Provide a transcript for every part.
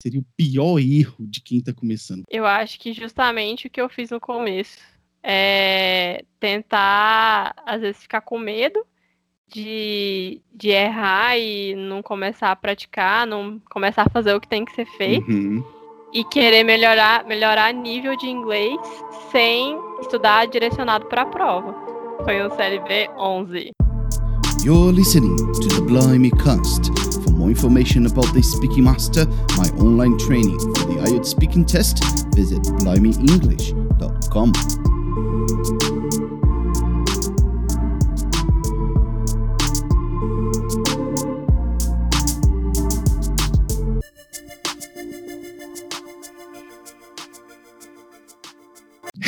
seria o pior erro de quem está começando? Eu acho que justamente o que eu fiz no começo. É tentar, às vezes, ficar com medo de, de errar e não começar a praticar, não começar a fazer o que tem que ser feito. Uhum. E querer melhorar, melhorar nível de inglês sem estudar direcionado para a prova. Foi o CLB 11. You're listening to the Blimey Cast. For more information about the Speaking Master, my online training for the IELTS speaking test, visit blimeyenglish.com.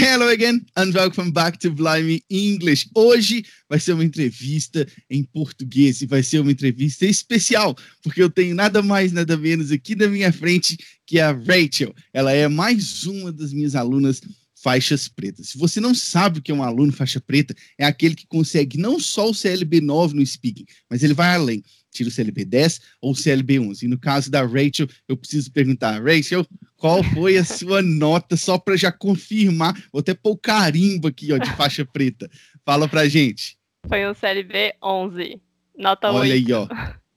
Hello again and welcome back to Blimey English. Hoje vai ser uma entrevista em português e vai ser uma entrevista especial, porque eu tenho nada mais, nada menos aqui na minha frente que a Rachel. Ela é mais uma das minhas alunas faixas pretas. Se você não sabe o que é um aluno faixa preta, é aquele que consegue não só o CLB 9 no speaking, mas ele vai além. Tira o CLB 10 ou o CLB 11. E no caso da Rachel, eu preciso perguntar, Rachel, qual foi a sua nota só para já confirmar? Vou até pôr o carimbo aqui, ó, de faixa preta. Fala pra gente. Foi um CLB 11. Nota Olha 8. aí, ó.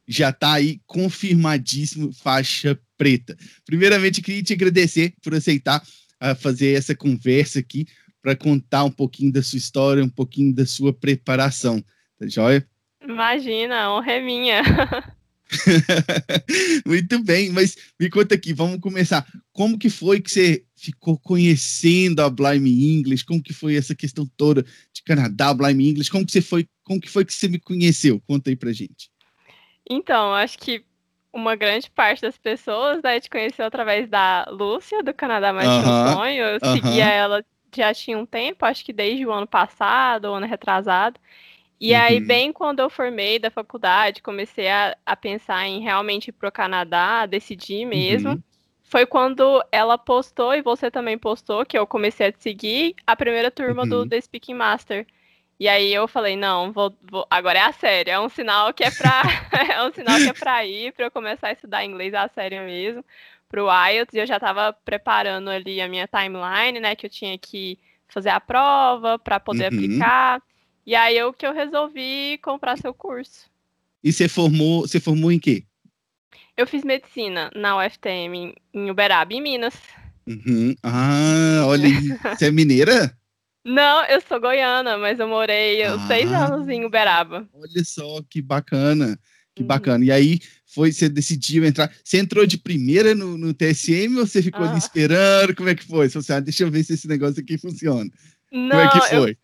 Já tá aí confirmadíssimo faixa preta. Primeiramente, queria te agradecer por aceitar uh, fazer essa conversa aqui para contar um pouquinho da sua história, um pouquinho da sua preparação. Tá joia? Imagina, honra é minha. Muito bem, mas me conta aqui, vamos começar. Como que foi que você ficou conhecendo a Blime English? Como que foi essa questão toda de Canadá, Blime English? Como que você foi? Como que foi que você me conheceu? Conta aí pra gente. Então, acho que uma grande parte das pessoas né, te conheceu através da Lúcia, do Canadá Mais que Aham, um Sonho. Eu aham. seguia ela já tinha um tempo, acho que desde o ano passado, o ano retrasado. E aí, Uhum. bem quando eu formei da faculdade, comecei a, a pensar em realmente ir pro Canadá, decidir mesmo. Uhum. Foi quando ela postou, e você também postou, que eu comecei a te seguir, a primeira turma do Uhum. The Speaking Master. E aí eu falei, não, vou, vou- agora é a sério, é um sinal que é pra, é um sinal que é pra ir, pra eu começar a estudar inglês a sério mesmo, pro IELTS, e eu já tava preparando ali a minha timeline, né, que eu tinha que fazer a prova pra poder Uhum. aplicar. E aí eu que eu resolvi comprar seu curso. E você formou, você formou em quê? Eu fiz medicina na UFTM em- Uberaba, em Minas. Uhum. Ah, olha. Você é mineira? Não, eu sou goiana, mas eu morei uns seis Ah. anos em Uberaba. Olha só que bacana. Que Uhum. bacana. E aí foi, você decidiu entrar. Você entrou de primeira no, no TSM ou você ficou ali Ah. esperando? Como é que foi? Você falou assim, ah, deixa eu ver se esse negócio aqui funciona. Não, Como é que foi? eu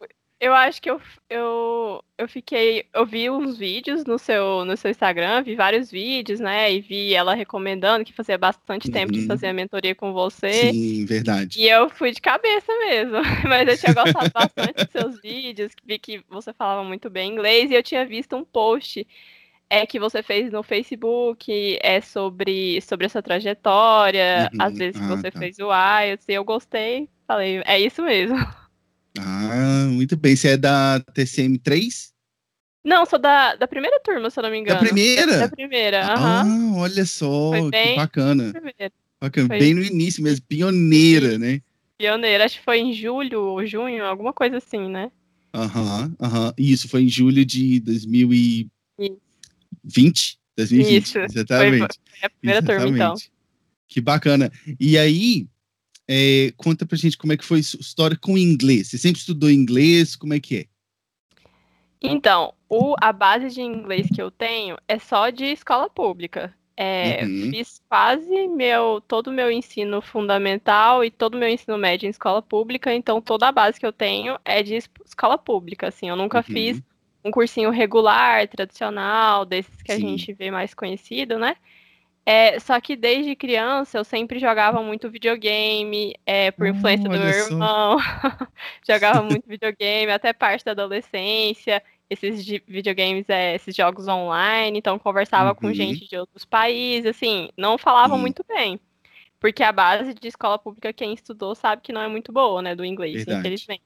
acho que eu, eu, eu fiquei. Eu vi uns vídeos no seu, no seu Instagram, vi vários vídeos, né? E vi ela recomendando que fazia bastante tempo Uhum. fazia mentoria com você. Sim, verdade. E eu fui de cabeça mesmo. Mas eu tinha gostado bastante dos seus vídeos, vi que você falava muito bem inglês, e eu tinha visto um post é, que você fez no Facebook é sobre, sobre essa trajetória, Uhum. às vezes que Ah, você tá. fez o IELTS, e eu gostei. Falei, é isso mesmo. Ah, muito bem. Você é da TCM 3? Não, sou da, da primeira turma, se eu não me Da engano. primeira? Da primeira, aham. Ah, olha só, Foi que bacana. Bacana. foi- Bem no início mesmo, pioneira, né? Pioneira, acho que foi em julho ou junho, alguma coisa assim, né? Aham, aham. Isso, foi em julho de 2020. Isso. 2020, Isso, exatamente. Foi a primeira turma, então. Exatamente. Que bacana. E aí, é, conta pra gente como é que foi sua história com inglês. Você sempre estudou inglês? Como é que é? Então, o, a base de inglês que eu tenho é só de escola pública. É, Uhum. Fiz quase meu, todo o meu ensino fundamental e todo o meu ensino médio em escola pública, então toda a base que eu tenho é de es- escola pública, assim, eu nunca Uhum. fiz um cursinho regular, tradicional, desses que a Sim. gente vê mais conhecido, né? É, só que desde criança eu sempre jogava muito videogame, é, por influência do meu irmão. jogava muito videogame, até parte da adolescência. Esses de- videogames, é, esses jogos online, então conversava com Uhum. gente de outros países, assim, não falava Sim. muito bem. Porque a base de escola pública, quem estudou sabe que não é muito boa, né, do inglês, Verdade. infelizmente.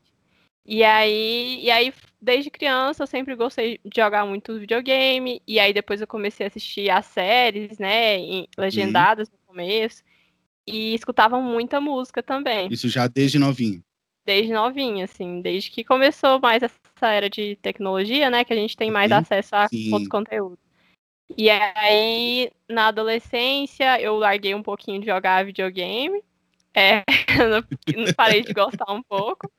E aí, e aí, desde criança, eu sempre gostei de jogar muito videogame. E aí, depois eu comecei a assistir as séries, né? em- legendadas no começo. e escutava muita música também. Isso já desde novinho? Desde novinha, assim, desde que começou mais essa era de tecnologia, né, que a gente tem mais Sim. acesso a Sim. outros conteúdos. E aí, na adolescência, eu larguei um pouquinho de jogar videogame. É, parei de gostar um pouco.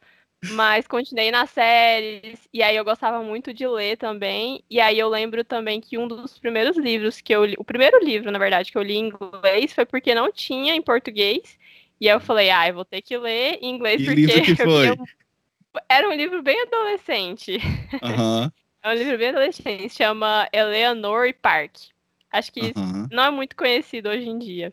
Mas continuei nas séries, e aí eu gostava muito de ler também. E aí eu lembro também que um dos primeiros livros que eu li, o primeiro livro, na verdade, que eu li em inglês foi porque não tinha em português. E aí eu falei, ah, eu vou ter que ler em inglês e porque. Livro que foi? Eu... Era um livro bem adolescente. Uhum. é um livro bem adolescente, chama Eleanor e Park. Acho que uhum. não é muito conhecido hoje em dia.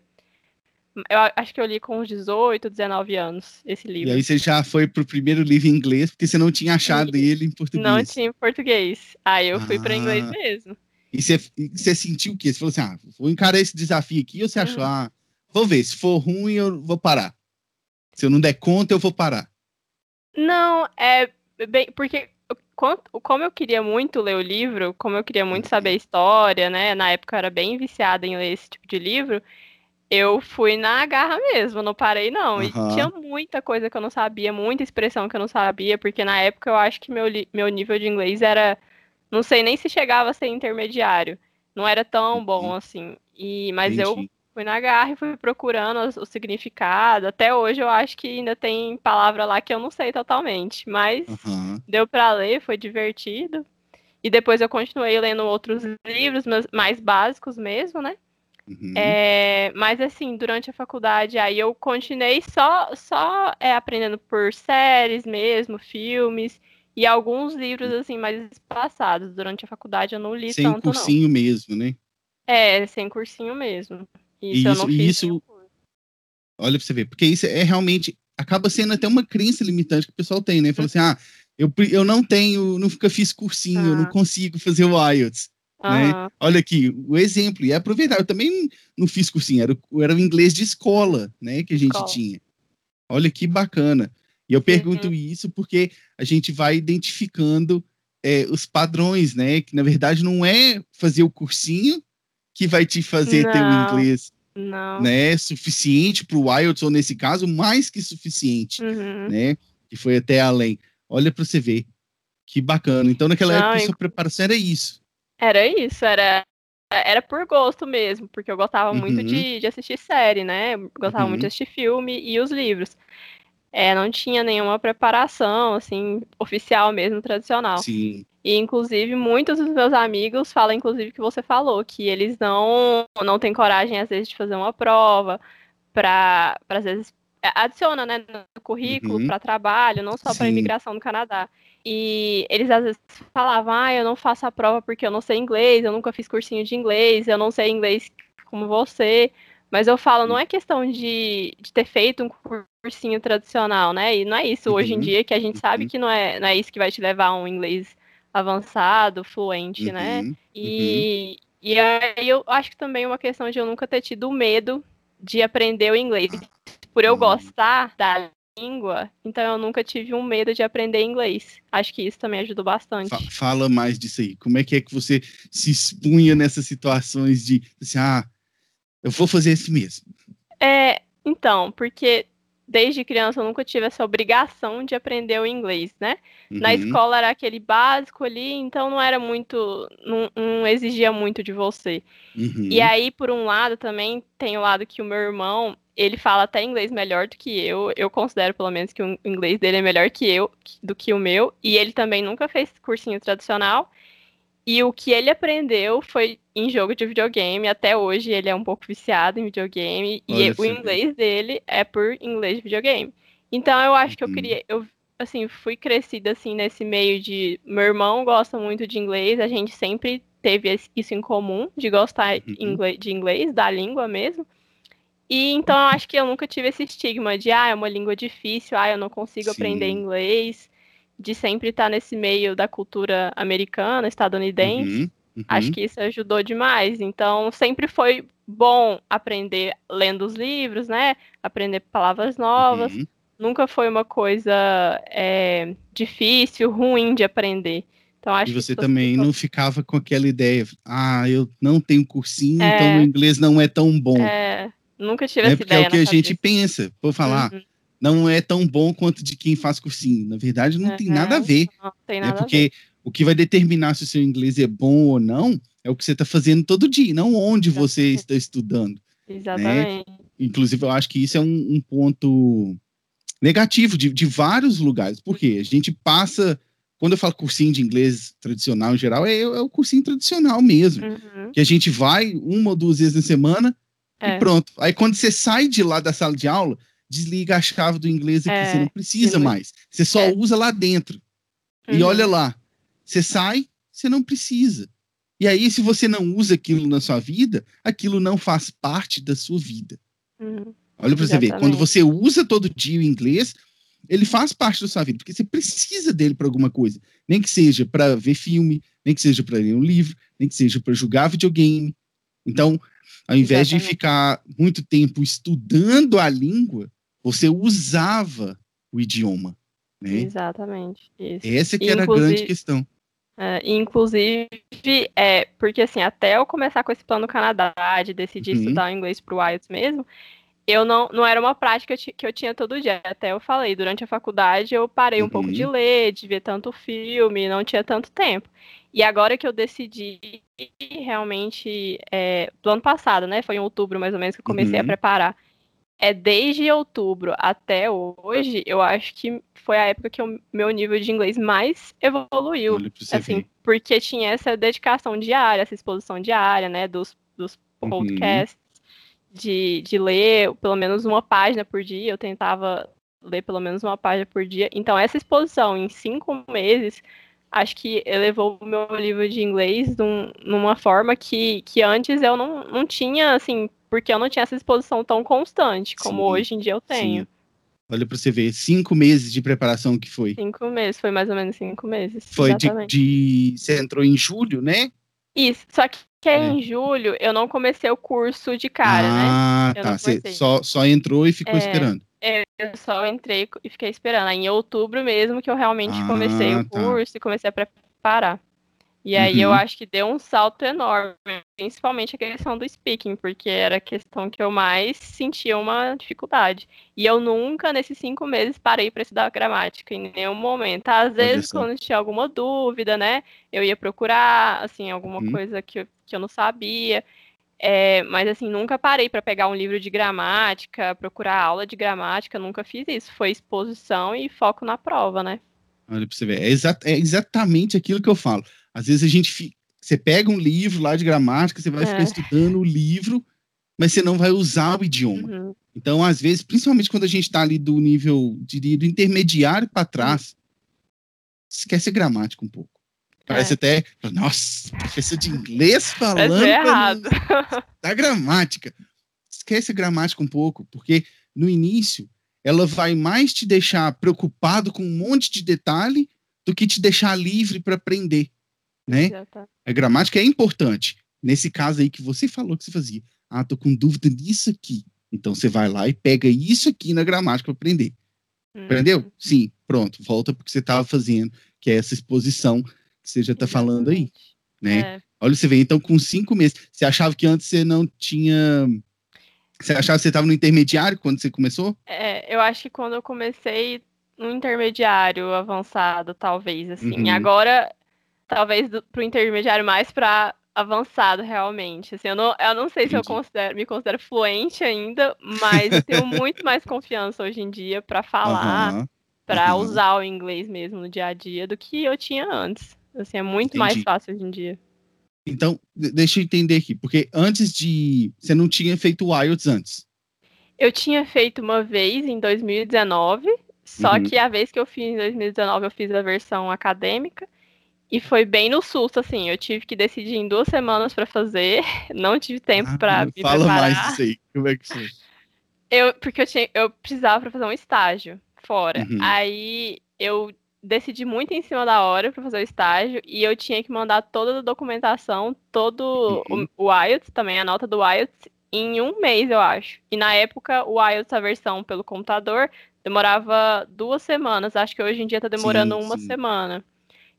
Eu acho que eu li com uns 18, 19 anos esse livro. E aí você já foi pro primeiro livro em inglês, porque você não tinha achado e... ele em português. Não tinha em português. Aí eu ah. fui para inglês mesmo. E você, você sentiu o quê? Você falou assim, ah, vou encarar esse desafio aqui, ou você achou, uhum. ah, vou ver, se for ruim eu vou parar. Se eu não der conta, eu vou parar. Não, é bem, porque como eu queria muito ler o livro, como eu queria muito saber a história, né? Na época eu era bem viciada em ler esse tipo de livro eu fui na garra mesmo, não parei não. Uhum. E tinha muita coisa que eu não sabia, muita expressão que eu não sabia, porque na época eu acho que meu, meu nível de inglês era. Não sei nem se chegava a ser intermediário. Não era tão bom assim. E, mas Entendi. eu fui na garra e fui procurando o significado. Até hoje eu acho que ainda tem palavra lá que eu não sei totalmente. Mas uhum. deu para ler, foi divertido. E depois eu continuei lendo outros livros, mais básicos mesmo, né? Uhum. É, mas assim, durante a faculdade, aí eu continuei só, só é, aprendendo por séries mesmo, filmes e alguns livros assim mais passados. Durante a faculdade eu não li sem tanto, cursinho não. mesmo, né? É, sem cursinho mesmo. Isso, isso eu não fiz. Isso, olha pra você ver, porque isso é realmente acaba sendo até uma crença limitante que o pessoal tem, né? Fala assim, ah, eu, eu não tenho, nunca fiz cursinho, ah. eu não ah. consigo fazer o IELTS. Né? Olha aqui, o exemplo, e é aproveitar. Eu também não fiz cursinho, era, era o inglês de escola, né, que a gente escola. tinha. Olha que bacana. E eu pergunto uhum. isso porque a gente vai identificando é, os padrões, né? Que na verdade não é fazer o cursinho que vai te fazer não, ter o inglês não. né, suficiente para o IELTS, ou nesse caso, mais que suficiente, uhum. né? Que foi até além. Olha para você ver. Que bacana. Então, naquela não, época, a sua preparação era isso. Era isso, era era por gosto mesmo, porque eu gostava uhum. muito de, de assistir série, né? gostava uhum. muito de assistir filme e os livros. É, não tinha nenhuma preparação, assim, oficial mesmo, tradicional. Sim. E, inclusive, muitos dos meus amigos falam, inclusive, que você falou, que eles não, não têm coragem, às vezes, de fazer uma prova, para, às vezes, adiciona, né, no currículo, uhum. para trabalho, não só para imigração no Canadá. E eles às vezes falavam, ah, eu não faço a prova porque eu não sei inglês, eu nunca fiz cursinho de inglês, eu não sei inglês como você. Mas eu falo, não é questão de, de ter feito um cursinho tradicional, né? E não é isso uhum. hoje em uhum. dia, que a gente sabe uhum. que não é, não é isso que vai te levar a um inglês avançado, fluente, né? uhum. né? E, e aí eu acho que também é uma questão de eu nunca ter tido medo de aprender o inglês. Por eu gostar da língua, então eu nunca tive um medo de aprender inglês. Acho que isso também ajudou bastante. Fala mais disso aí. Como é que é que você se expunha nessas situações de assim, ah, eu vou fazer isso mesmo? É, então, porque desde criança eu nunca tive essa obrigação de aprender o inglês, né? Uhum. Na escola era aquele básico ali, então não era muito, não, não exigia muito de você. Uhum. E aí, por um lado, também tem o lado que o meu irmão, ele fala até inglês melhor do que eu. Eu considero, pelo menos, que o inglês dele é melhor que eu, do que o meu. E ele também nunca fez cursinho tradicional. E o que ele aprendeu foi em jogo de videogame. Até hoje ele é um pouco viciado em videogame. Olha e o inglês dele é por inglês de videogame. Então eu acho que eu queria. Eu, assim, fui crescida assim nesse meio de. Meu irmão gosta muito de inglês, a gente sempre teve isso em comum, de gostar uhum. de inglês, da língua mesmo. E então eu acho que eu nunca tive esse estigma de, ah, é uma língua difícil, ah, eu não consigo Sim. aprender inglês, de sempre estar nesse meio da cultura americana, estadunidense. Uhum, uhum. Acho que isso ajudou demais. Então sempre foi bom aprender lendo os livros, né? Aprender palavras novas. Uhum. Nunca foi uma coisa é, difícil, ruim de aprender. Então, acho e você também não ficava com aquela ideia, ah, eu não tenho cursinho, é... então o inglês não é tão bom. É, Nunca tive né? essa Porque é ideia. o que a gente cabeça. pensa. Vou falar, Uhum. Não é tão bom quanto de quem faz cursinho. Na verdade, não tem nada a Uhum. ver. Não tem né? nada a ver. Porque o que vai determinar se o seu inglês é bom ou não é o que você está fazendo todo dia, não onde você está estudando. Exatamente. Inclusive, eu acho que isso é um, um ponto negativo de, de vários lugares. Porque a gente passa. Quando eu falo cursinho de inglês tradicional em geral, é, é o cursinho tradicional mesmo. Uhum. Que a gente vai uma ou duas vezes na semana É. e pronto. Aí quando você sai de lá da sala de aula, desliga a chave do inglês aqui. É, Você não precisa desliga. mais. Você só É. usa lá dentro. E Uhum. olha lá, você sai, você não precisa. E aí, se você não usa aquilo na sua vida, aquilo não faz parte da sua vida. Uhum. Olha para você ver, quando você usa todo dia o inglês, ele faz parte da sua vida, porque você precisa dele para alguma coisa. Nem que seja para ver filme, nem que seja para ler um livro, nem que seja para jogar videogame. Então, ao invés de Exatamente. ficar muito tempo estudando a língua, você usava o idioma. Né? Exatamente. Isso. Essa que era a grande questão. É, inclusive, é, porque assim, até eu começar com esse plano Canadá, de decidir Uhum. estudar o inglês pro IELTS mesmo, eu não, não era uma prática ti- que eu tinha todo dia. Até eu falei, durante a faculdade eu parei um pouco Uhum. de ler, de ver tanto filme, não tinha tanto tempo. E agora que eu decidi realmente, é, do ano passado, né? Foi em outubro mais ou menos que eu comecei a Uhum. preparar. É desde outubro até hoje, eu acho que foi a época que o meu nível de inglês mais evoluiu assim, ver. porque tinha essa dedicação diária, essa exposição diária, né, dos, dos Uhum. podcasts, de, de ler pelo menos uma página por dia, eu tentava ler pelo menos uma página por dia. Então, essa exposição em cinco meses, acho que elevou o meu nível de inglês num- numa forma que, que antes eu não, não tinha, assim, porque eu não tinha essa exposição tão constante como Sim, hoje em dia eu tenho. Sim. Olha pra você ver, cinco meses de preparação que foi. Cinco meses, foi mais ou menos cinco meses. Foi de, de- Você entrou em julho, né? Isso, só que, que É. em julho eu não comecei o curso de cara, né? ah, tá. Você só, só entrou e ficou É. esperando. Eu só entrei e fiquei esperando. Aí em outubro mesmo que eu realmente Ah, comecei o tá. curso e comecei a preparar. E aí eu Uhum. acho que deu um salto enorme, principalmente a questão do speaking, porque era a questão que eu mais sentia uma dificuldade. E eu nunca, nesses cinco meses, parei para estudar gramática, em nenhum momento. Às vezes, quando tinha alguma dúvida, né, eu ia procurar, assim, alguma Uhum. coisa que eu, que eu não sabia. É, mas assim, nunca parei para pegar um livro de gramática, procurar aula de gramática, nunca fiz isso. Foi exposição e foco na prova, né? Olha pra você ver. É, exa- é exatamente aquilo que eu falo. Às vezes a gente. fi- Você pega um livro lá de gramática, você vai ficar É. estudando o livro, mas você não vai usar o idioma. Uhum. Então, às vezes, principalmente quando a gente está ali do nível, diria, do intermediário para trás, esquece a gramática um pouco. Parece até, nossa, professor de inglês falando Parece errado. da gramática. Esquece a gramática um pouco, porque no início ela vai mais te deixar preocupado com um monte de detalhe do que te deixar livre para aprender, né? Tá. A gramática é importante. Nesse caso aí que você falou que você fazia. Ah, tô com dúvida nisso aqui. Então você vai lá e pega isso aqui na gramática para aprender. Uhum. Aprendeu? Sim, pronto. Volta porque você estava fazendo, que é essa exposição que você já está falando aí, né? É. Olha, você vê, então com cinco meses. Você achava que antes você não tinha. Você achava que você estava no intermediário quando você começou? É, eu acho que quando eu comecei no intermediário avançado, talvez, assim. Uhum. Agora, talvez do, pro intermediário mais para avançado, realmente. Assim, eu não, eu não sei se eu Entendi. considero, me considero fluente ainda, mas eu tenho muito mais confiança hoje em dia para falar, Aham, para aham. usar o inglês mesmo no dia a dia do que eu tinha antes. Assim, é muito mais Entendi. fácil hoje em dia. Então, de- deixa eu entender aqui, porque antes de. Você não tinha feito o IELTS antes. Eu tinha feito uma vez em 2019, só Uhum. que a vez que eu fiz em 2019 eu fiz a versão acadêmica e foi bem no susto, assim. Eu tive que decidir em duas semanas para fazer, não tive tempo para Ah, me fala preparar. mais disso aí. Como é que foi? Eu, porque eu, tinha, eu precisava para fazer um estágio fora. Uhum. Aí eu decidi muito em cima da hora para fazer o estágio e eu tinha que mandar toda a documentação, todo Uhum. o, o IELTS, também a nota do IELTS, em um mês, eu acho. E na época, o IELTS, a versão pelo computador, demorava duas semanas. Acho que hoje em dia tá demorando Sim, uma sim. semana.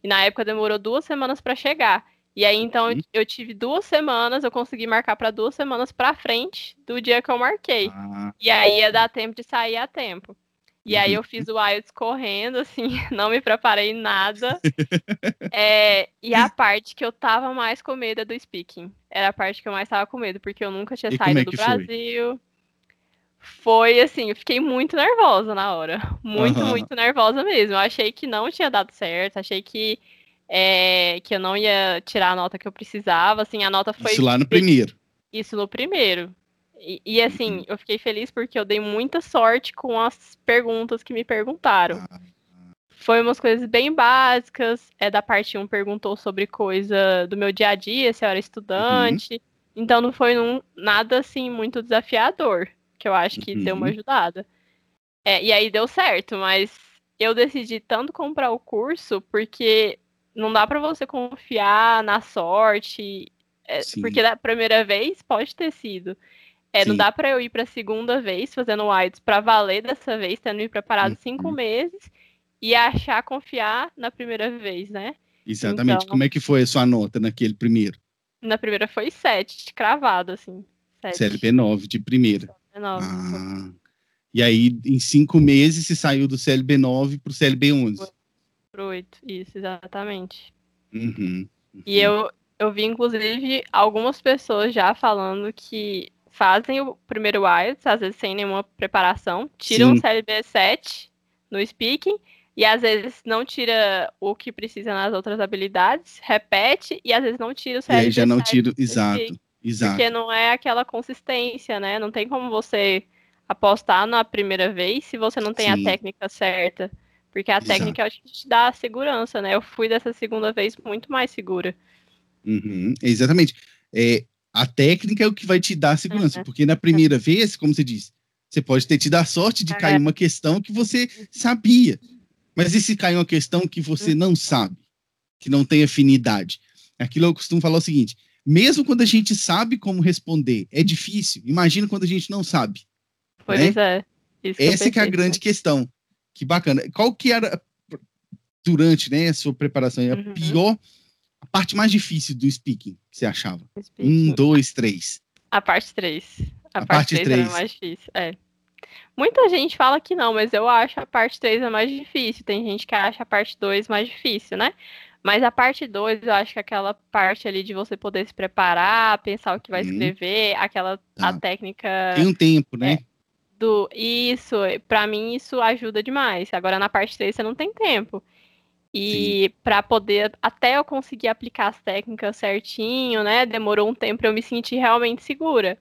E na época demorou duas semanas para chegar. E aí, então, uhum. eu tive duas semanas, eu consegui marcar para duas semanas para frente do dia que eu marquei. Ah. E aí ia dar tempo de sair a tempo. E aí eu uhum. fiz o IELTS correndo, assim, não me preparei nada. é, e a parte que eu tava mais com medo é do speaking. Era a parte que eu mais tava com medo, porque eu nunca tinha e saído é do Brasil. Foi? Foi assim, eu fiquei muito nervosa na hora. Muito, uhum. muito nervosa mesmo. Eu achei que não tinha dado certo, achei que é, que eu não ia tirar a nota que eu precisava, assim, a nota foi... Isso lá no primeiro. Isso no primeiro. E, e assim, uhum. eu fiquei feliz porque eu dei muita sorte com as perguntas que me perguntaram. Ah. Foi umas coisas bem básicas. É da parte 1 perguntou sobre coisa do meu dia a dia, se eu era estudante. Uhum. Então não foi num, nada assim muito desafiador, que eu acho que uhum. deu uma uhum. ajudada. É, e aí deu certo, mas eu decidi tanto comprar o curso porque não dá para você confiar na sorte, é, porque da primeira vez pode ter sido. É, não dá para eu ir para a segunda vez fazendo o IELTS para valer dessa vez, tendo me preparado uhum. cinco meses e achar confiar na primeira vez, né? Exatamente. Então, Como é que foi a sua nota naquele primeiro? Na primeira foi sete, cravado, assim. CLP 9 de primeira. CLB 9. Ah. E aí, em cinco meses, você saiu do CLB 9 para o CLB 11. Foi pro 8, isso, exatamente. Uhum, uhum. E eu, eu vi, inclusive, algumas pessoas já falando que fazem o primeiro IELTS, às vezes sem nenhuma preparação, tiram Sim. o CLB 7 no speaking, e às vezes não tira o que precisa nas outras habilidades, repete, e às vezes não tira o CLB E aí já não tira, exato, exato. Porque não é aquela consistência, né? Não tem como você apostar na primeira vez se você não tem Sim. a técnica certa. Porque a Exato. técnica é o que te dá a segurança, né? Eu fui dessa segunda vez muito mais segura. Uhum, exatamente. É, a técnica é o que vai te dar segurança, uhum. porque na primeira vez, como você disse, você pode ter tido a sorte de cair uma questão que você sabia. Mas e se cair uma questão que você uhum. não sabe, que não tem afinidade? Aquilo eu costumo falar o seguinte: mesmo quando a gente sabe como responder, é difícil. Imagina quando a gente não sabe. Pois né? é. Essa que é a grande questão. Que bacana. Qual que era, durante né, a sua preparação, a uhum. pior, a parte mais difícil do speaking que você achava? Speaking. Um, dois, três. A parte três. A, a parte, parte três era mais difícil, é. Muita gente fala que não, mas eu acho a parte 3 a mais difícil. Tem gente que acha a parte 2 mais difícil, né? Mas a parte 2, eu acho que aquela parte ali de você poder se preparar, pensar o que vai uhum. escrever, aquela tá. a técnica. Tem um tempo, né? É, do isso, para mim isso ajuda demais. Agora na parte 3 você não tem tempo. E para poder até eu conseguir aplicar as técnicas certinho, né? Demorou um tempo para eu me sentir realmente segura.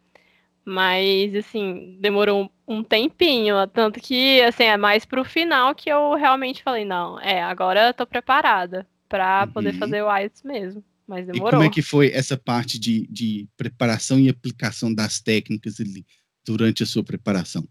Mas assim, demorou um tempinho, tanto que assim, é mais pro final que eu realmente falei, não, é, agora eu tô preparada para uhum. poder fazer o IELTS mesmo. Mas demorou. E como é que foi essa parte de, de preparação e aplicação das técnicas ali? durante a sua preparação?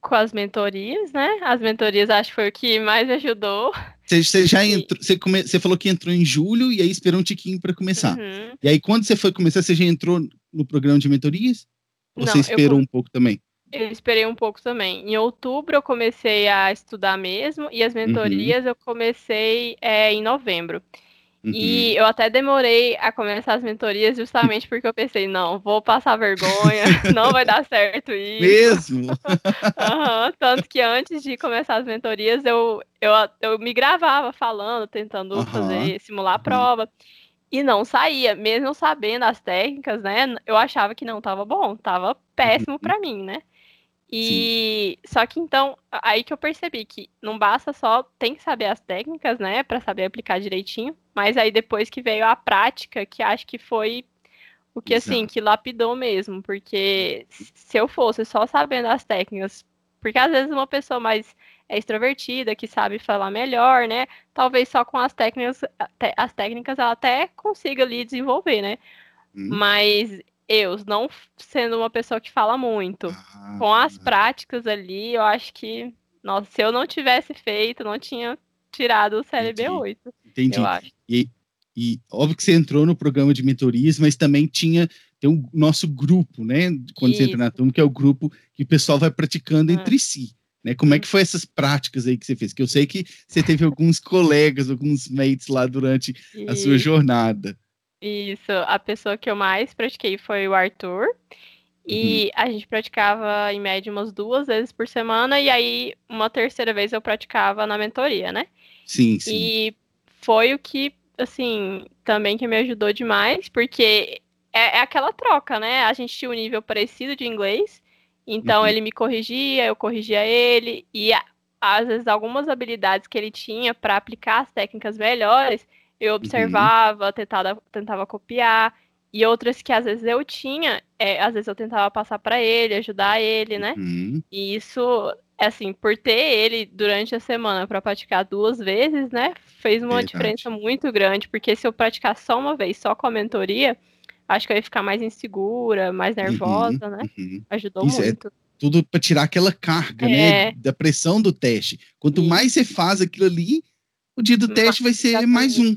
Com as mentorias, né? As mentorias acho que foi o que mais ajudou. Você, já entrou, você, come, você falou que entrou em julho e aí esperou um tiquinho para começar. Uhum. E aí, quando você foi começar, você já entrou no programa de mentorias? Ou Não, você esperou eu, um pouco também? Eu esperei um pouco também. Em outubro eu comecei a estudar mesmo, e as uhum. mentorias uhum. eu comecei é, em novembro. Uhum. E eu até demorei a começar as mentorias justamente porque eu pensei, não, vou passar vergonha, não vai dar certo isso. Mesmo? uhum, tanto que antes de começar as mentorias, eu, eu, eu me gravava falando, tentando uhum. fazer, simular a prova. E não saía, mesmo sabendo as técnicas, né? Eu achava que não estava bom, estava péssimo uhum. para mim, né? E Sim. só que então, aí que eu percebi que não basta só tem que saber as técnicas, né, para saber aplicar direitinho, mas aí depois que veio a prática, que acho que foi o que assim, Exato. assim, que lapidou mesmo, porque se eu fosse só sabendo as técnicas, porque às vezes uma pessoa mais extrovertida, que sabe falar melhor, né, talvez só com as técnicas, as técnicas ela até consiga ali desenvolver, né? Hum. Mas eu, não sendo uma pessoa que fala muito, ah, com as práticas ali, eu acho que, nossa, se eu não tivesse feito, não tinha tirado o CLB 8. Entendi. E, e óbvio que você entrou no programa de mentorias, mas também tinha tem o nosso grupo, né? Quando Isso. você entra na turma, que é o grupo que o pessoal vai praticando ah. entre si. Né? Como é que foi essas práticas aí que você fez? Que eu sei que você teve alguns colegas, alguns mates lá durante a sua jornada. Isso, a pessoa que eu mais pratiquei foi o Arthur. E uhum. a gente praticava em média umas duas vezes por semana, e aí uma terceira vez eu praticava na mentoria, né? Sim, sim. E foi o que, assim, também que me ajudou demais, porque é, é aquela troca, né? A gente tinha um nível parecido de inglês, então uhum. ele me corrigia, eu corrigia ele, e às vezes algumas habilidades que ele tinha para aplicar as técnicas melhores, eu uhum. observava, uhum. tentava, tentava copiar e outras que às vezes eu tinha, é, às vezes eu tentava passar para ele, ajudar ele, né? Uhum. E isso, assim, por ter ele durante a semana para praticar duas vezes, né? Fez uma Verdade. diferença muito grande, porque se eu praticar só uma vez, só com a mentoria, acho que eu ia ficar mais insegura, mais uhum, nervosa, uhum, né? Uhum. Ajudou isso é muito. É tudo para tirar aquela carga, né? é. né? Da pressão do teste. Quanto mais você faz aquilo ali, o dia do teste vai ser mais um.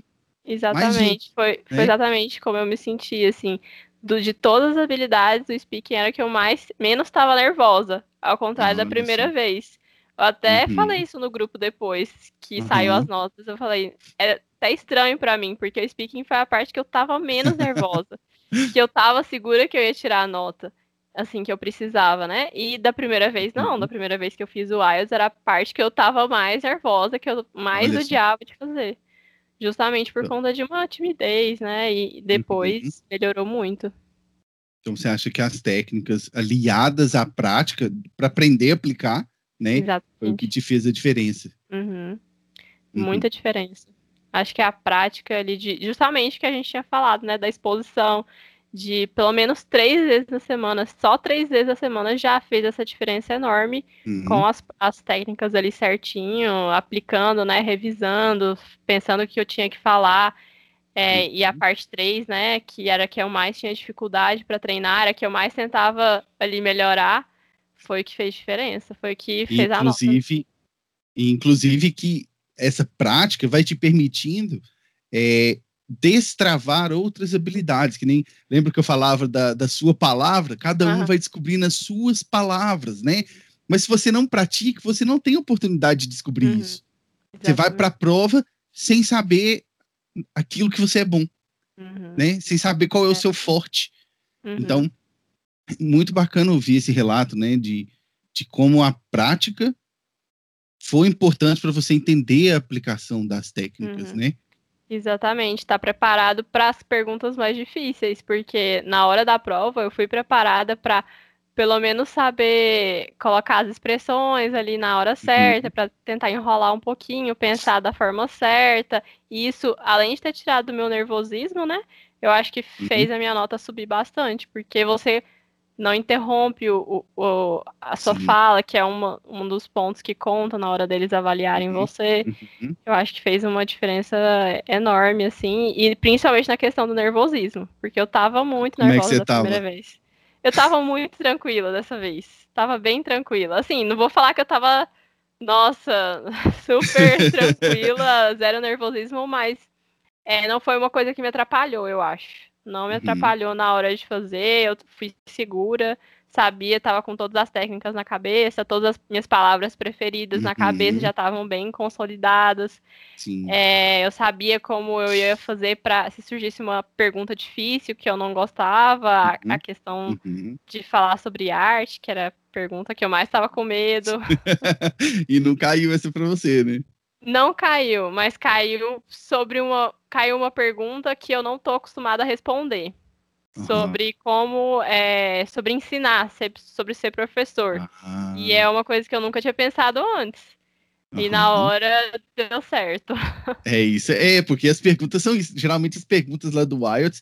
Exatamente, foi, foi né? exatamente como eu me senti, assim. Do, de todas as habilidades, o speaking era que eu mais menos estava nervosa, ao contrário da primeira vez. Eu até uhum. falei isso no grupo depois que uhum. saiu as notas. Eu falei, é até estranho para mim, porque o speaking foi a parte que eu tava menos nervosa. que eu tava segura que eu ia tirar a nota, assim, que eu precisava, né? E da primeira vez, não. Da uhum. primeira vez que eu fiz o IELTS, era a parte que eu tava mais nervosa, que eu mais Olha odiava de fazer. Justamente por conta de uma timidez, né? E depois uhum. melhorou muito. Então você acha que as técnicas aliadas à prática para aprender a aplicar, né? Exatamente. Foi o que te fez a diferença. Uhum. Uhum. Muita diferença. Acho que a prática ali de justamente que a gente tinha falado, né? Da exposição, de pelo menos três vezes na semana, só três vezes na semana já fez essa diferença enorme uhum. com as, as técnicas ali certinho, aplicando, né, revisando, pensando o que eu tinha que falar. É, uhum. E a parte 3, né, que era que eu mais tinha dificuldade para treinar, era que eu mais tentava ali melhorar, foi o que fez diferença, foi o que fez inclusive, a nota. Inclusive que essa prática vai te permitindo é, destravar outras habilidades, que nem lembra que eu falava da, da sua palavra, cada um vai descobrindo as suas palavras, né? Mas se você não pratica, você não tem oportunidade de descobrir uhum. isso. Exatamente. Você vai para a prova sem saber aquilo que você é bom, uhum. né? Sem saber qual é, o seu forte. Uhum. Então, muito bacana ouvir esse relato, né? De, de como a prática foi importante para você entender a aplicação das técnicas, uhum. né? Exatamente, está preparado para as perguntas mais difíceis, porque na hora da prova eu fui preparada para pelo menos saber colocar as expressões ali na hora certa, uhum. para tentar enrolar um pouquinho, pensar da forma certa. E isso, além de ter tirado o meu nervosismo, né? Eu acho que fez uhum. a minha nota subir bastante, porque você não interrompe o, o, a sua Sim. fala, que é uma, um dos pontos que conta na hora deles avaliarem uhum. você. Uhum. Eu acho que fez uma diferença enorme, assim, e principalmente na questão do nervosismo, porque eu tava muito é nervosa é da tava? primeira vez. Eu tava muito tranquila dessa vez. Tava bem tranquila. Assim, não vou falar que eu tava, nossa, super tranquila, zero nervosismo, mas é, não foi uma coisa que me atrapalhou, eu acho. Não me uhum. atrapalhou uhum. na hora de fazer, eu fui segura, sabia, estava com todas as técnicas na cabeça, todas as minhas palavras preferidas uhum. na cabeça uhum. já estavam bem consolidadas. É, eu sabia como eu ia fazer para se surgisse uma pergunta difícil que eu não gostava, a, a uhum. questão uhum. de falar sobre arte, que era a pergunta que eu mais estava com medo. e não caiu essa para você, né? Não caiu, mas caiu sobre uma. Caiu uma pergunta que eu não estou acostumada a responder. Uhum. Sobre como. É, sobre ensinar, sobre ser professor. Uhum. E é uma coisa que eu nunca tinha pensado antes. Uhum. E na hora deu certo. É isso. É, porque as perguntas são isso. Geralmente as perguntas lá do Wild,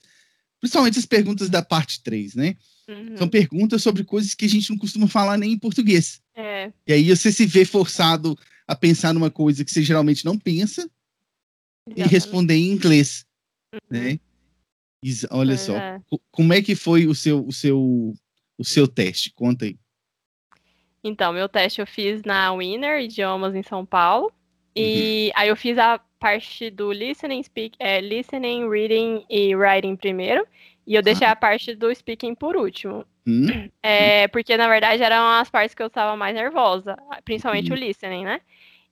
principalmente as perguntas da parte 3, né? Uhum. São perguntas sobre coisas que a gente não costuma falar nem em português. É. E aí você se vê forçado a pensar numa coisa que você geralmente não pensa e responder em inglês, uhum. né? olha pois só, é. como é que foi o seu, o seu, o seu teste? Conta aí. Então, meu teste eu fiz na Winner Idiomas em São Paulo. E uhum. aí eu fiz a parte do listening, speak, é, listening, reading e writing primeiro. E eu deixei ah. a parte do speaking por último. Hum. É, porque, na verdade, eram as partes que eu estava mais nervosa, principalmente hum. o listening, né?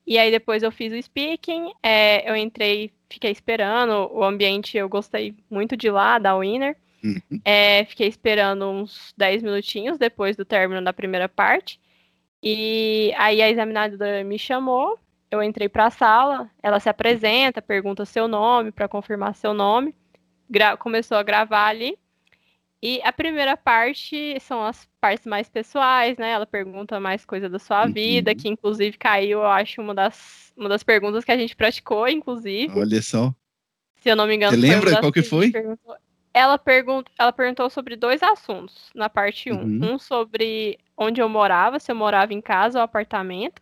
E aí depois eu fiz o speaking, é, eu entrei, fiquei esperando, o ambiente eu gostei muito de lá, da Winner. Uhum. É, fiquei esperando uns 10 minutinhos depois do término da primeira parte. E aí a examinadora me chamou, eu entrei para a sala, ela se apresenta, pergunta seu nome para confirmar seu nome, começou a gravar ali. E a primeira parte são as partes mais pessoais, né? Ela pergunta mais coisa da sua uhum. vida, que inclusive caiu, eu acho, uma das, uma das perguntas que a gente praticou, inclusive. Olha só. Se eu não me engano. Você lembra qual que foi? Ela, pergunta, ela perguntou sobre dois assuntos na parte 1. Um. Uhum. um sobre onde eu morava, se eu morava em casa ou apartamento.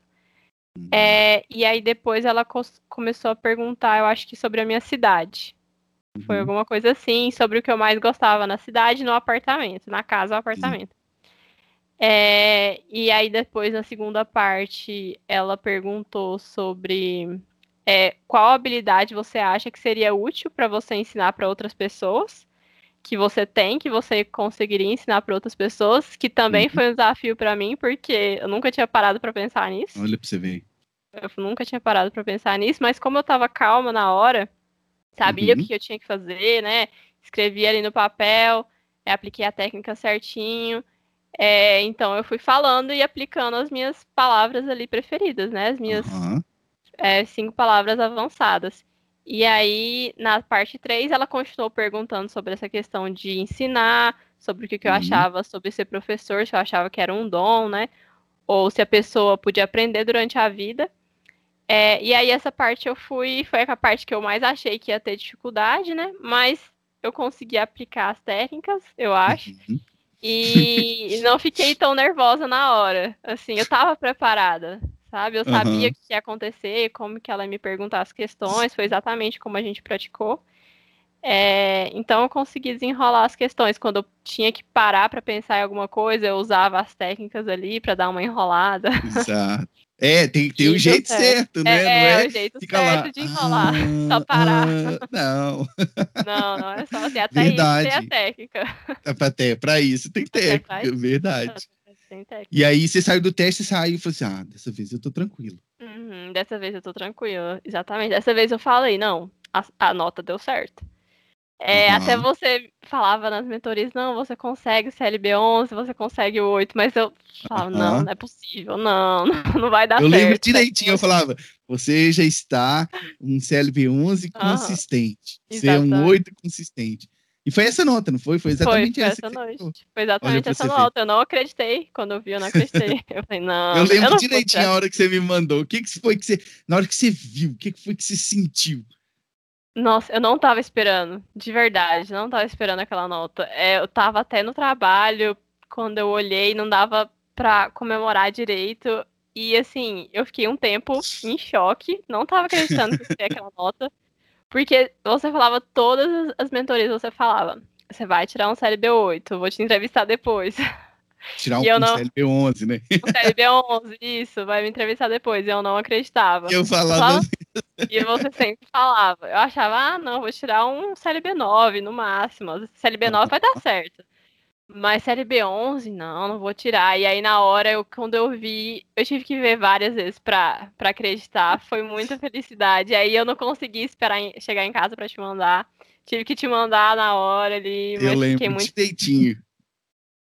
Uhum. É, e aí depois ela começou a perguntar, eu acho que sobre a minha cidade. Uhum. Foi alguma coisa assim, sobre o que eu mais gostava na cidade, no apartamento, na casa ou apartamento. É, e aí depois, na segunda parte, ela perguntou sobre é, qual habilidade você acha que seria útil para você ensinar para outras pessoas que você tem, que você conseguiria ensinar para outras pessoas, que também uhum. foi um desafio para mim, porque eu nunca tinha parado para pensar nisso. Olha para você ver. Eu nunca tinha parado para pensar nisso, mas como eu estava calma na hora, sabia uhum. o que eu tinha que fazer, né? Escrevi ali no papel, é, apliquei a técnica certinho. É, então eu fui falando e aplicando as minhas palavras ali preferidas, né? As minhas uhum. é, cinco palavras avançadas. E aí, na parte 3, ela continuou perguntando sobre essa questão de ensinar, sobre o que, que eu uhum. achava sobre ser professor, se eu achava que era um dom, né? Ou se a pessoa podia aprender durante a vida. É, e aí, essa parte eu fui, foi a parte que eu mais achei que ia ter dificuldade, né? Mas eu consegui aplicar as técnicas, eu acho. Uhum. E não fiquei tão nervosa na hora. Assim, eu tava preparada sabe? Eu sabia o que ia acontecer, como que ela ia me perguntar as questões, foi exatamente como a gente praticou. É, então eu consegui desenrolar as questões. Quando eu tinha que parar para pensar em alguma coisa, eu usava as técnicas ali para dar uma enrolada. Exato. É, tem que ter o jeito certo, certo né? É, não é, é o jeito certo lá. de enrolar, ah, só parar. Ah, não. Não, não é só assim, até verdade. isso tem a técnica. Até para isso tem técnica, verdade sem técnica. E aí você saiu do teste e saiu e falou assim: ah, dessa vez eu tô tranquilo. Uhum, dessa vez eu tô tranquilo. Exatamente. Dessa vez eu falei, não, a, a nota deu certo. É, uhum. Até você falava nas mentorias, não, você consegue o CLB 11, você consegue o 8, mas eu falava, uhum. não, não é possível, não, não vai dar eu certo. Eu lembro direitinho, eu falava, você já está um CLB 11 consistente, você é um 8 consistente. E foi essa nota, não foi? Foi exatamente foi, foi essa. essa noite. Foi exatamente essa nota. Eu não acreditei. Quando eu vi, eu não acreditei. eu falei, não. Eu lembro eu direitinho a hora que você me mandou. O que, que foi que você. Na hora que você viu, o que, que foi que você sentiu? Nossa, eu não tava esperando. De verdade, não tava esperando aquela nota. É, eu tava até no trabalho, quando eu olhei, não dava pra comemorar direito. E assim, eu fiquei um tempo em choque, não tava acreditando que ia aquela nota. Porque você falava todas as mentorias, você falava, você vai tirar um CLB 8, vou te entrevistar depois. Tirar um, não... CLB 11, né? Um CLB 11, isso, vai me entrevistar depois. E eu não acreditava. Eu falava. E você sempre falava. Eu achava, ah, não, vou tirar um CLB 9 no máximo. CLB 9 vai dar certo. Mas série B11, não, não vou tirar. E aí, na hora, eu, quando eu vi, eu tive que ver várias vezes pra, pra acreditar. Foi muita felicidade. Aí eu não consegui esperar em, chegar em casa pra te mandar. Tive que te mandar na hora ali. Eu lembro muito... direitinho.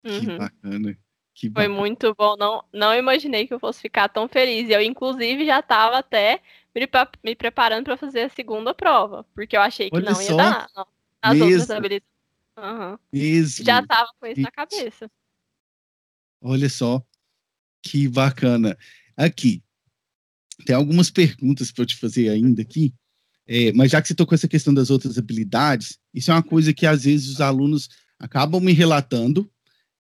Uhum. Que bacana. Que Foi muito bom. Não, não imaginei que eu fosse ficar tão feliz. Eu, inclusive, já estava até me, me preparando para fazer a segunda prova. Porque eu achei que Olha não ia só. dar. Não. As Mesmo. outras habilidades Uhum. Mesmo. Já tava com isso na cabeça. Olha só, que bacana. Aqui, tem algumas perguntas para eu te fazer ainda aqui, é, mas já que você tocou essa questão das outras habilidades, isso é uma coisa que às vezes os alunos acabam me relatando,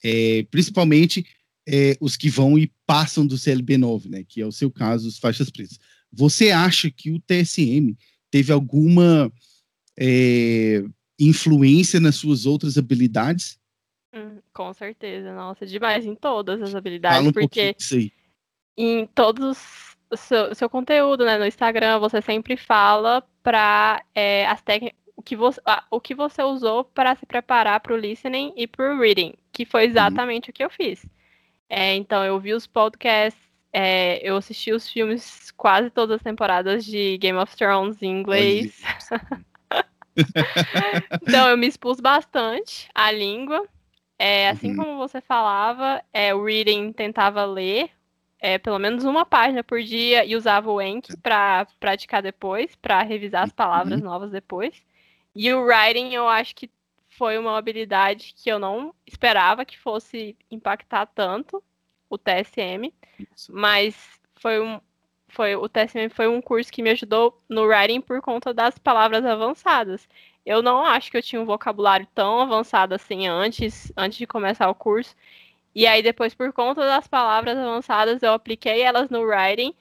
é, principalmente é, os que vão e passam do CLB9, né, que é o seu caso, os faixas pretas. Você acha que o TSM teve alguma é, influência nas suas outras habilidades? Hum, com certeza, nossa, demais em todas as habilidades, Fala um porque em todos o seu, seu, conteúdo, né, no Instagram, você sempre fala para é, as técnicas o que você, o que você usou para se preparar para o listening e para o reading, que foi uhum. exatamente uhum. o que eu fiz. É, então, eu vi os podcasts, é, eu assisti os filmes, quase todas as temporadas de Game of Thrones em inglês. então, eu me expus bastante à língua. É, assim uhum. como você falava, é, o reading tentava ler é, pelo menos uma página por dia e usava o Enki para praticar depois, para revisar as palavras uhum. novas depois. E o writing eu acho que foi uma habilidade que eu não esperava que fosse impactar tanto o TSM, Isso. mas foi um foi o TSM foi um curso que me ajudou no writing por conta das palavras avançadas. Eu não acho que eu tinha um vocabulário tão avançado assim antes, antes de começar o curso. E aí depois por conta das palavras avançadas eu apliquei elas no writing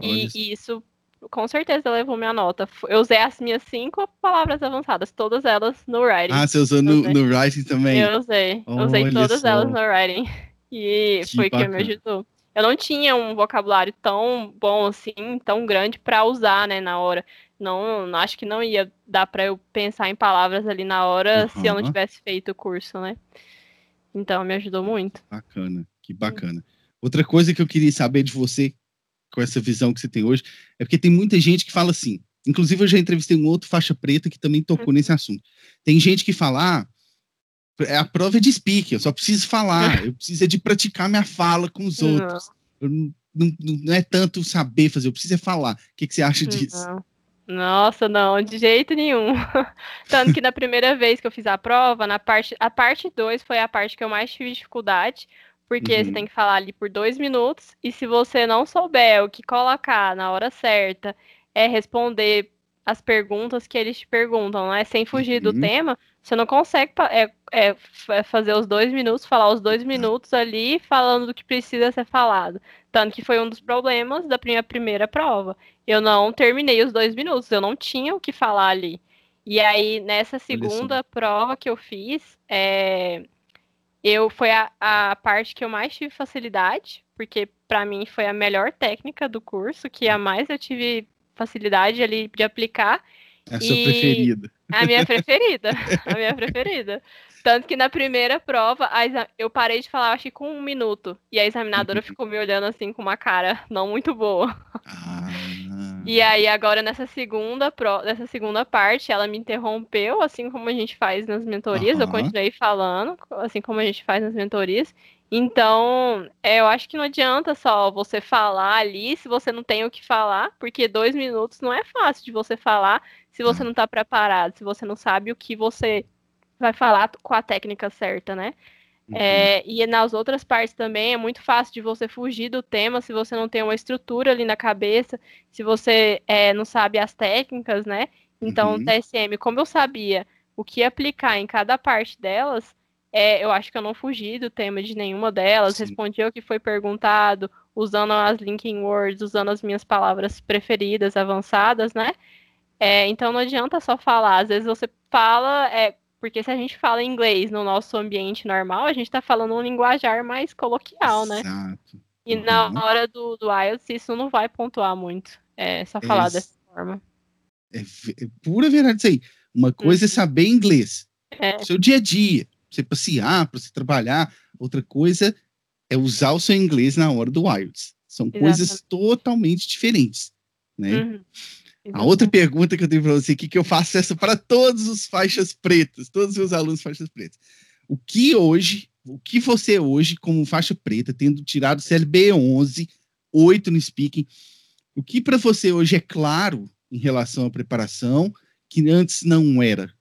e, e isso com certeza levou minha nota. Eu usei as minhas cinco palavras avançadas, todas elas no writing. Ah, você usou no, no writing também? Eu usei. Olha usei todas só. elas no writing. E que foi bacana. que me ajudou. Eu não tinha um vocabulário tão bom assim, tão grande para usar, né, na hora. Não, não, acho que não ia dar para eu pensar em palavras ali na hora uhum. se eu não tivesse feito o curso, né? Então me ajudou muito. Bacana, que bacana. Outra coisa que eu queria saber de você, com essa visão que você tem hoje, é porque tem muita gente que fala assim. Inclusive, eu já entrevistei um outro faixa preta que também tocou uhum. nesse assunto. Tem gente que fala, ah, é a prova de speaking, eu só preciso falar, eu preciso é de praticar minha fala com os outros. Não, não, não, é tanto saber fazer, eu preciso é falar. O que, que você acha disso? Nossa, não, de jeito nenhum. Tanto que na primeira vez que eu fiz a prova, na parte, a parte 2 foi a parte que eu mais tive dificuldade, porque uhum. você tem que falar ali por dois minutos, e se você não souber o que colocar na hora certa, é responder as perguntas que eles te perguntam, né? Sem fugir uhum. do tema, você não consegue é, é, fazer os dois minutos, falar os dois minutos ali, falando do que precisa ser falado. Tanto que foi um dos problemas da minha primeira prova. Eu não terminei os dois minutos, eu não tinha o que falar ali. E aí, nessa segunda prova que eu fiz, é, eu foi a, a parte que eu mais tive facilidade, porque para mim foi a melhor técnica do curso, que a mais eu tive facilidade ali de aplicar. É a sua preferida. A minha preferida. a minha preferida. Tanto que na primeira prova, eu parei de falar, acho que com um minuto. E a examinadora ficou me olhando assim com uma cara não muito boa. Ah. E aí, agora, nessa segunda, pro... nessa segunda parte, ela me interrompeu, assim como a gente faz nas mentorias. Uhum. Eu continuei falando, assim como a gente faz nas mentorias. Então, é, eu acho que não adianta só você falar ali se você não tem o que falar, porque dois minutos não é fácil de você falar se você não está preparado, se você não sabe o que você vai falar com a técnica certa, né? Uhum. É, e nas outras partes também é muito fácil de você fugir do tema se você não tem uma estrutura ali na cabeça, se você é, não sabe as técnicas, né? Então, uhum. TSM, como eu sabia o que aplicar em cada parte delas, é, eu acho que eu não fugi do tema de nenhuma delas, Sim. respondi o que foi perguntado, usando as linking words, usando as minhas palavras preferidas, avançadas, né? É, então não adianta só falar, às vezes você fala, é, porque se a gente fala inglês no nosso ambiente normal, a gente está falando um linguajar mais coloquial, né? Exato. E uhum. na hora do, do IELTS, isso não vai pontuar muito. É só falar é, dessa forma. É, é, pura verdade isso aí. Uma coisa é uhum. é saber inglês. É. Seu dia a dia você passear, para você trabalhar. Outra coisa é usar o seu inglês na hora do IELTS. São Exatamente. coisas totalmente diferentes, né? Uhum. A outra pergunta que eu tenho para você aqui, que eu faço essa para todos os faixas pretas, todos os meus alunos faixas pretas. O que hoje, o que você hoje, como faixa preta, tendo tirado CLB 11, 8 no speaking, o que para você hoje é claro em relação à preparação que antes não era?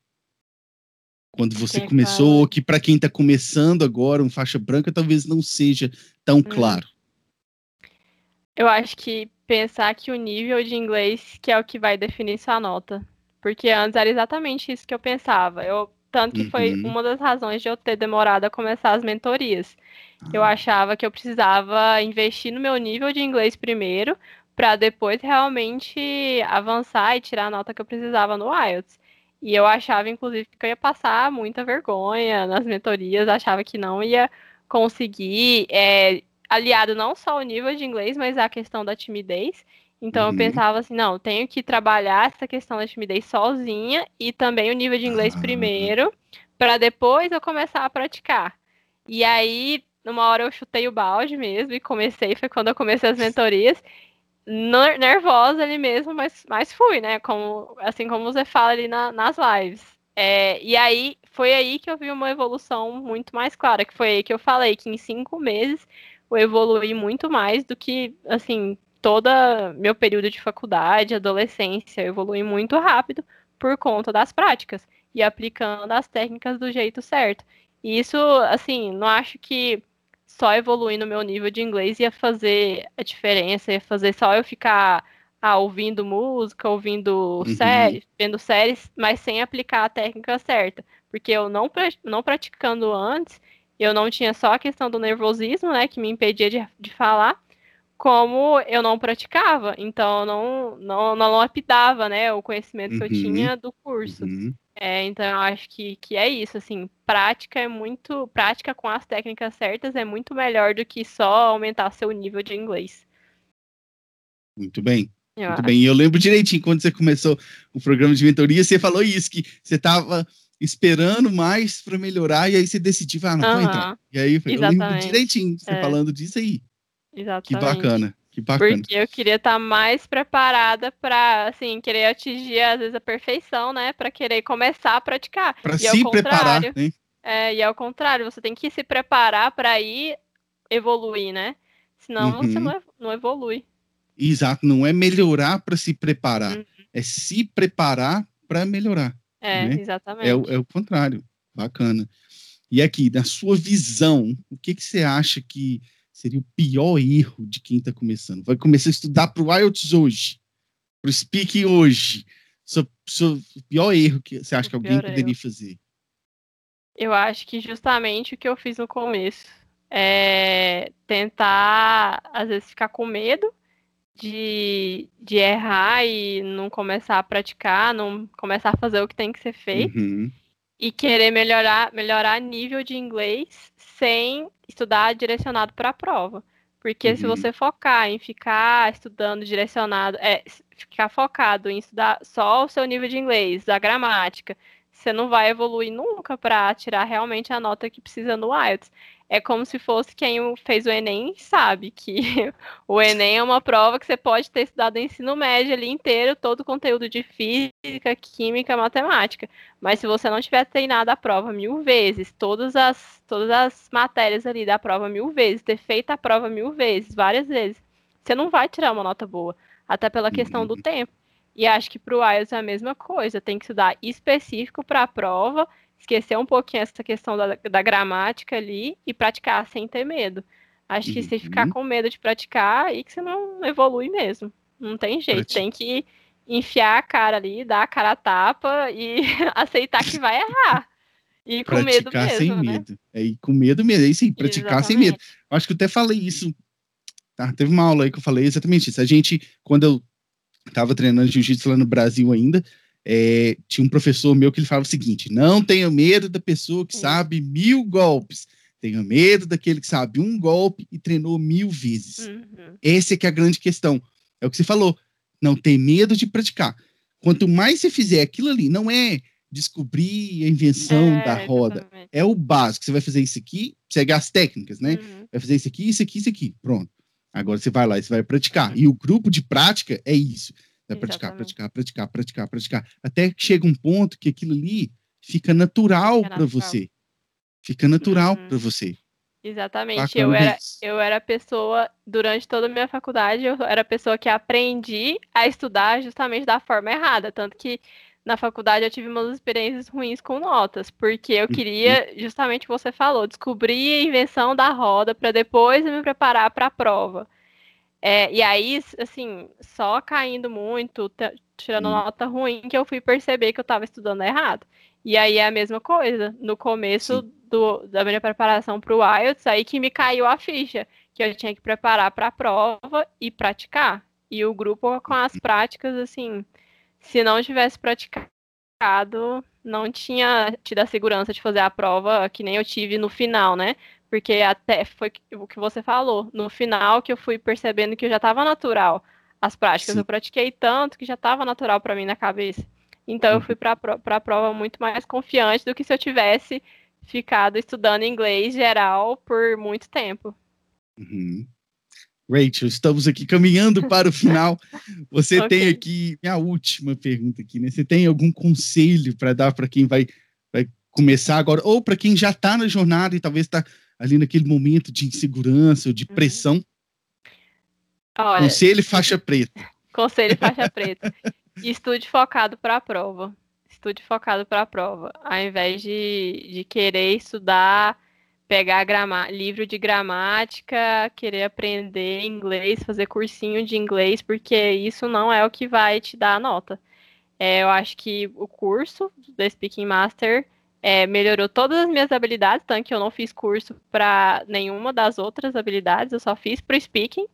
quando você começou, que para quem está começando agora, um faixa branca, talvez não seja tão hum. claro. Eu acho que pensar que o nível de inglês que é o que vai definir sua nota. Porque antes era exatamente isso que eu pensava. Eu, tanto que uhum. foi uma das razões de eu ter demorado a começar as mentorias. Ah. Eu achava que eu precisava investir no meu nível de inglês primeiro, para depois realmente avançar e tirar a nota que eu precisava no IELTS. E eu achava, inclusive, que eu ia passar muita vergonha nas mentorias, achava que não ia conseguir, é, aliado não só ao nível de inglês, mas à questão da timidez. Então uhum. eu pensava assim, não, tenho que trabalhar essa questão da timidez sozinha e também o nível de inglês ah. primeiro, para depois eu começar a praticar. E aí, numa hora eu chutei o balde mesmo e comecei, foi quando eu comecei as mentorias. Nervosa ali mesmo, mas, mas fui, né? Como, assim como você fala ali na, nas lives. É, e aí, foi aí que eu vi uma evolução muito mais clara, que foi aí que eu falei que em cinco meses eu evolui muito mais do que, assim, toda meu período de faculdade, adolescência, eu evolui muito rápido por conta das práticas e aplicando as técnicas do jeito certo. E isso, assim, não acho que só evoluir no meu nível de inglês ia fazer a diferença, ia fazer só eu ficar ah, ouvindo música, ouvindo uhum. séries, vendo séries, mas sem aplicar a técnica certa. Porque eu não, não praticando antes, eu não tinha só a questão do nervosismo, né, que me impedia de, de falar, como eu não praticava, então eu não, não, não lapidava, né, o conhecimento uhum. que eu uhum. tinha do curso. Uhum. É, então eu acho que, que é isso, assim, prática é muito, prática com as técnicas certas é muito melhor do que só aumentar seu nível de inglês. Muito bem. Eu muito acho. bem. E eu lembro direitinho quando você começou o programa de mentoria, você falou isso, que você estava esperando mais para melhorar, e aí você decidiu, ah, não uhum. vou entrar. E aí eu lembro direitinho você é. falando disso aí. Exatamente. Que bacana. Que bacana. Porque eu queria estar tá mais preparada para, assim, querer atingir às vezes a perfeição, né? Para querer começar a praticar. Para se preparar, né? É, e ao contrário, você tem que se preparar para ir evoluir, né? Senão uhum. você não, não evolui. Exato, não é melhorar para se preparar, uhum. é se preparar para melhorar. É, né? exatamente. É, é, o contrário. Bacana. E aqui, na sua visão, o que, que você acha que seria o pior erro de quem está começando? Vai começar a estudar para o IELTS hoje, para o speaking hoje. O pior erro que você acha o que alguém poderia erro. fazer? Eu acho que justamente o que eu fiz no começo. É tentar, às vezes, ficar com medo de, de errar e não começar a praticar, não começar a fazer o que tem que ser feito. Uhum. E querer melhorar, melhorar nível de inglês sem estudar direcionado para a prova. Porque uhum. se você focar em ficar estudando direcionado, é, ficar focado em estudar só o seu nível de inglês, a gramática, você não vai evoluir nunca para tirar realmente a nota que precisa no IELTS é como se fosse quem fez o Enem sabe que o Enem é uma prova que você pode ter estudado o ensino médio ali inteiro, todo o conteúdo de física, química, matemática. Mas se você não tiver treinado a prova mil vezes, todas as, todas as matérias ali da prova mil vezes, ter feito a prova mil vezes, várias vezes, você não vai tirar uma nota boa, até pela questão do uhum. tempo. E acho que para o IELTS é a mesma coisa, tem que estudar específico para a prova esquecer um pouquinho essa questão da, da gramática ali e praticar sem ter medo. Acho que uhum. se ficar com medo de praticar, aí que você não evolui mesmo. Não tem jeito, tem que enfiar a cara ali, dar a cara a tapa e aceitar que vai errar. E com medo mesmo, sem né? medo. É, e com medo mesmo, é isso aí, praticar exatamente. sem medo. Acho que eu até falei isso, tá? Teve uma aula aí que eu falei exatamente isso. A gente, quando eu tava treinando jiu-jitsu lá no Brasil ainda, é, tinha um professor meu que ele falava o seguinte: não tenha medo da pessoa que sabe mil golpes, tenha medo daquele que sabe um golpe e treinou mil vezes. Uhum. Essa é que é a grande questão. É o que você falou. Não ter medo de praticar. Quanto mais você fizer aquilo ali, não é descobrir a invenção é, da roda. Exatamente. É o básico. Você vai fazer isso aqui, segue as técnicas, né? Uhum. Vai fazer isso aqui, isso aqui, isso aqui. Pronto. Agora você vai lá e você vai praticar. E o grupo de prática é isso. Vai praticar, praticar, praticar, praticar, praticar. Até que chega um ponto que aquilo ali fica natural para você. Fica natural uhum. para você. Exatamente. Eu era, eu era pessoa, durante toda a minha faculdade, eu era pessoa que aprendi a estudar justamente da forma errada. Tanto que na faculdade eu tive umas experiências ruins com notas, porque eu queria, uhum. justamente o que você falou, descobrir a invenção da roda para depois me preparar para a prova. É, e aí, assim, só caindo muito, tirando hum. nota ruim, que eu fui perceber que eu estava estudando errado. E aí é a mesma coisa. No começo do, da minha preparação para o IELTS, aí que me caiu a ficha, que eu tinha que preparar para a prova e praticar. E o grupo com as uhum. práticas, assim, se não tivesse praticado, não tinha tido a segurança de fazer a prova que nem eu tive no final, né? Porque até foi o que você falou, no final que eu fui percebendo que eu já estava natural as práticas. Sim. Eu pratiquei tanto que já estava natural para mim na cabeça. Então, eu uhum. fui para a prova muito mais confiante do que se eu tivesse ficado estudando inglês geral por muito tempo. Uhum. Rachel, estamos aqui caminhando para o final. Você okay. tem aqui minha última pergunta aqui, né? Você tem algum conselho para dar para quem vai, vai começar agora, ou para quem já está na jornada e talvez está ali naquele momento de insegurança ou de uhum. pressão? Uhum. Olha, conselho faixa preta. Conselho faixa preta. Estude focado para a prova. Estude focado para a prova. Ao invés de, de querer estudar pegar grama... livro de gramática, querer aprender inglês, fazer cursinho de inglês, porque isso não é o que vai te dar a nota. É, eu acho que o curso da Speaking Master é, melhorou todas as minhas habilidades, tanto que eu não fiz curso para nenhuma das outras habilidades, eu só fiz para o speaking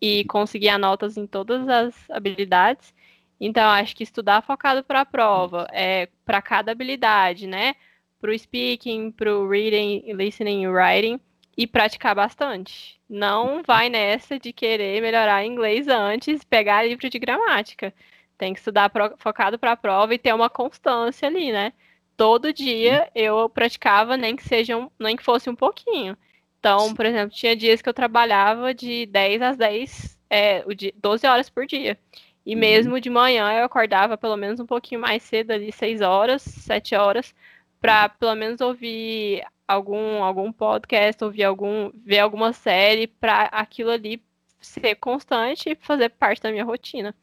e consegui notas em todas as habilidades. Então, acho que estudar focado para a prova, é, para cada habilidade, né? para o speaking, para o reading, listening e writing e praticar bastante. Não vai nessa de querer melhorar inglês antes, pegar livro de gramática. Tem que estudar pro, focado para a prova e ter uma constância ali, né? Todo dia eu praticava, nem que seja um, nem que fosse um pouquinho. Então, por exemplo, tinha dias que eu trabalhava de 10 às 10, é, 12 horas por dia. E uhum. mesmo de manhã eu acordava pelo menos um pouquinho mais cedo, ali 6 horas, 7 horas, para pelo menos ouvir algum, algum podcast, ouvir algum, ver alguma série, para aquilo ali ser constante e fazer parte da minha rotina.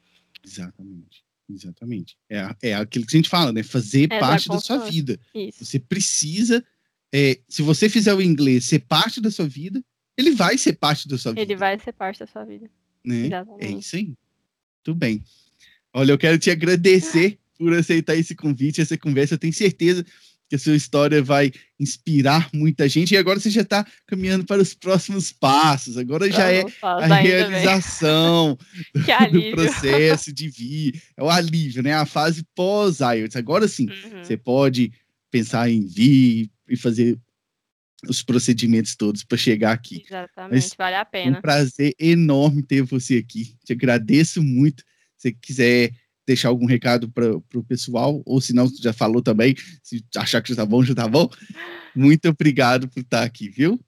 Exatamente. Exatamente. É, é aquilo que a gente fala, né? Fazer é parte da sua vida. Isso. Você precisa. É, se você fizer o inglês ser parte da sua vida, ele vai ser parte da sua vida. Ele vai ser parte da sua vida. Né? É Exatamente. É isso aí. Tudo bem. Olha, eu quero te agradecer por aceitar esse convite, essa conversa. Eu tenho certeza que a sua história vai inspirar muita gente. E agora você já está caminhando para os próximos passos. Agora já é a realização do, do, processo de vir. É o alívio, né? A fase pós-IELTS. Agora sim, uhum. você pode pensar em vir e fazer os procedimentos todos para chegar aqui. Exatamente, Mas vale a pena. É um prazer enorme ter você aqui. Te agradeço muito. Se quiser deixar algum recado para o pessoal, ou se não, já falou também, se achar que já tá bom, já tá bom. Muito obrigado por estar aqui, viu?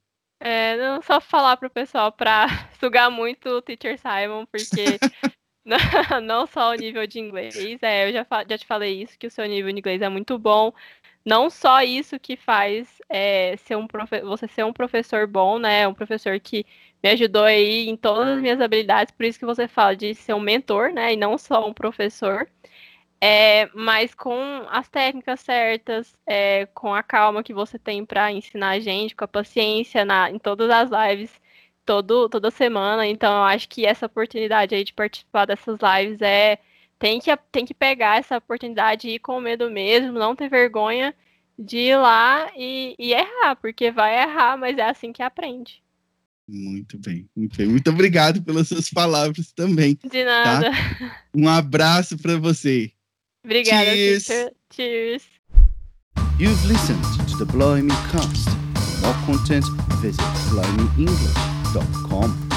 É, não só falar para o pessoal para sugar muito o Teacher Simon, porque não só o nível de inglês, é, eu já, já te falei isso, que o seu nível de inglês é muito bom. Não só isso que faz é, ser um você ser um professor bom, né? Um professor que me ajudou aí em todas as minhas habilidades, por isso que você fala de ser um mentor, né, e não só um professor, é, mas com as técnicas certas, é, com a calma que você tem para ensinar a gente, com a paciência na, em todas as lives, todo, toda semana, então eu acho que essa oportunidade aí de participar dessas lives é, tem que, tem que pegar essa oportunidade e ir com medo mesmo, não ter vergonha de ir lá e, e errar, porque vai errar, mas é assim que aprende. Muito bem, muito bem. Muito obrigado pelas suas palavras também. De nada. Tá? Um abraço para você. Obrigada, Cheers. Cheers. You've listened to the Blimey Cast. For more content, visit blimey.english.com.